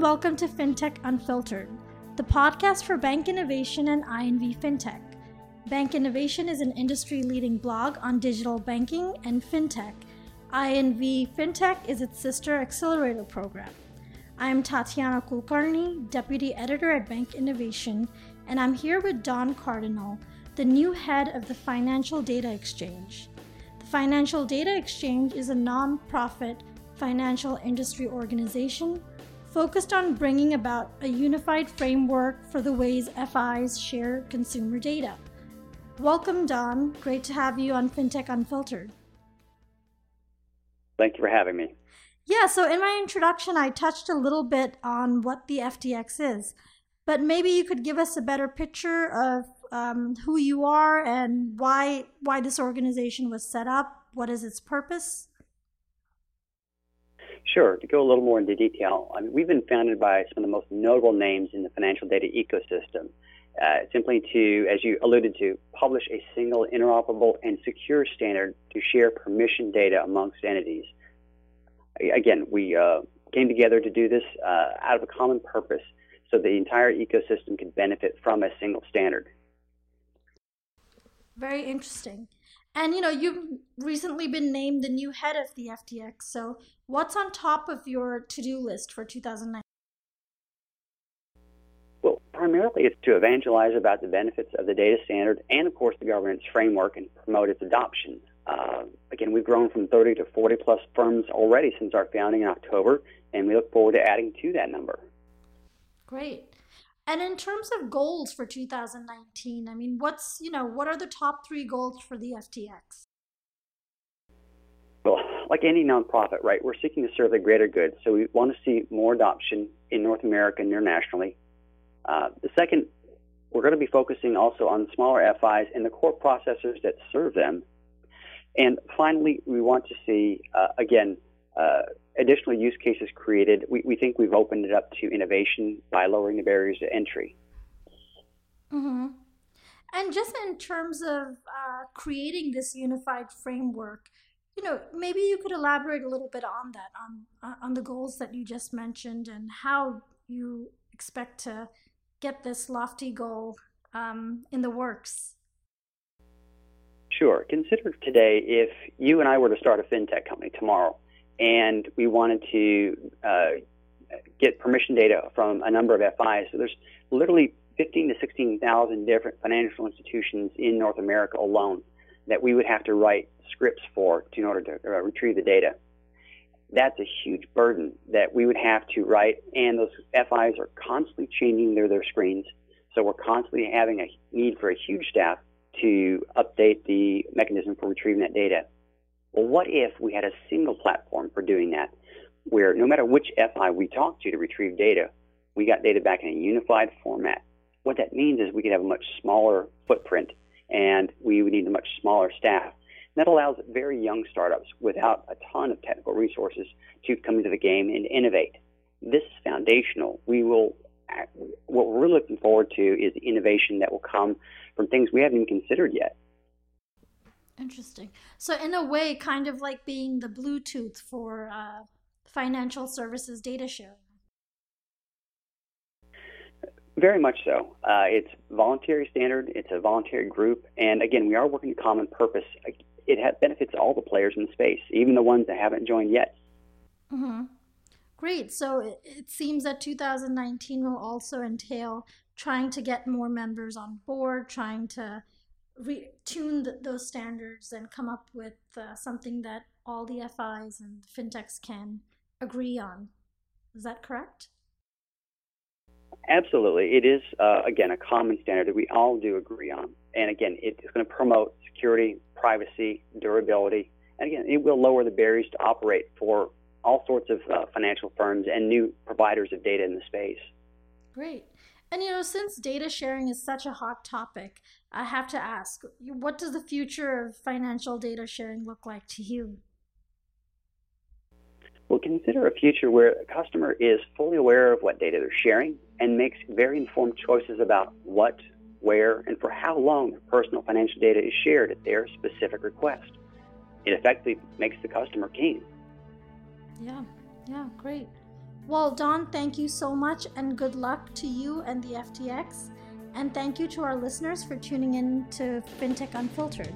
Welcome to FinTech Unfiltered, the podcast for bank innovation and INV FinTech. Bank Innovation is an industry leading blog on digital banking and fintech. INV FinTech is its sister accelerator program. I am Tatiana Kulkarni, Deputy Editor at Bank Innovation, and I'm here with Don Cardinal, the new head of the Financial Data Exchange. The Financial Data Exchange is a non-profit financial industry organization focused on bringing about a unified framework for the ways FIs share consumer data. Welcome, Don. Great to have you on FinTech Unfiltered. Thank you for having me. Yeah, so in my introduction, I touched a little bit on what the FDX is, but maybe you could give us a better picture of um, who you are and why why this organization was set up. What is its purpose? Sure. To go a little more into detail, I mean, we've been founded by some of the most notable names in the financial data ecosystem uh, simply to, as you alluded to, publish a single interoperable and secure standard to share permission data amongst entities. Again, we uh, came together to do this uh, out of a common purpose so the entire ecosystem could benefit from a single standard. Very interesting. And you know, you've recently been named the new head of the FDX. So, what's on top of your to-do list for 2019? Well, primarily it's to evangelize about the benefits of the data standard and, of course, the governance framework and promote its adoption. Uh, again, we've grown from 30 to 40 plus firms already since our founding in October, and we look forward to adding to that number. Great. And in terms of goals for 2019, I mean, what's, you know, what are the top three goals for the FDX? Well, like any nonprofit, right, we're seeking to serve the greater good. So we want to see more adoption in North America and internationally. Uh, the second, we're going to be focusing also on smaller FIs and the core processors that serve them. And finally, we want to see, uh, again, uh, additional use cases created. We, we, think we've opened it up to innovation by lowering the barriers to entry. Mm-hmm. And just in terms of uh, creating this unified framework, you know, maybe you could elaborate a little bit on that, on on the goals that you just mentioned, and how you expect to get this lofty goal um, in the works? Sure. Consider today if you and I were to start a fintech company tomorrow and we wanted to uh, get permission data from a number of FIs. So there's literally 15 to 16,000 different financial institutions in North America alone that we would have to write scripts for to, in order to uh, retrieve the data that's a huge burden that we would have to write. And those FIs are constantly changing their, their screens. So we're constantly having a need for a huge staff to update the mechanism for retrieving that data. Well, what if we had a single platform for doing that, where no matter which FI we talk to to retrieve data, we got data back in a unified format? What that means is we could have a much smaller footprint and we would need a much smaller staff that allows very young startups without a ton of technical resources to come into the game and innovate. This is foundational. We will, uh, what we're looking forward to is innovation that will come from things we haven't even considered yet. Interesting. So, in a way, kind of like being the Bluetooth for uh, financial services data sharing. Very much so. Uh, it's voluntary standard. It's a voluntary group, and again, we are working to common purpose it benefits all the players in the space, even the ones that haven't joined yet. Mm-hmm. Great. So it, it seems that 2019 will also entail trying to get more members on board, trying to re- tune those standards and come up with uh, something that all the FIs and fintechs can agree on. Is that correct? Absolutely. It is, uh, again, a common standard that we all do agree on. And again, it's going to promote security, privacy, durability. And again, it will lower the barriers to operate for all sorts of uh, financial firms and new providers of data in the space. Great. And you know, since data sharing is such a hot topic, I have to ask what does the future of financial data sharing look like to you? Well, consider a future where a customer is fully aware of what data they're sharing and makes very informed choices about what, where, and for how long their personal financial data is shared at their specific request. It effectively makes the customer king. Yeah, yeah, great. Well, Don, thank you so much and good luck to you and the FDX. And thank you to our listeners for tuning in to FinTech Unfiltered.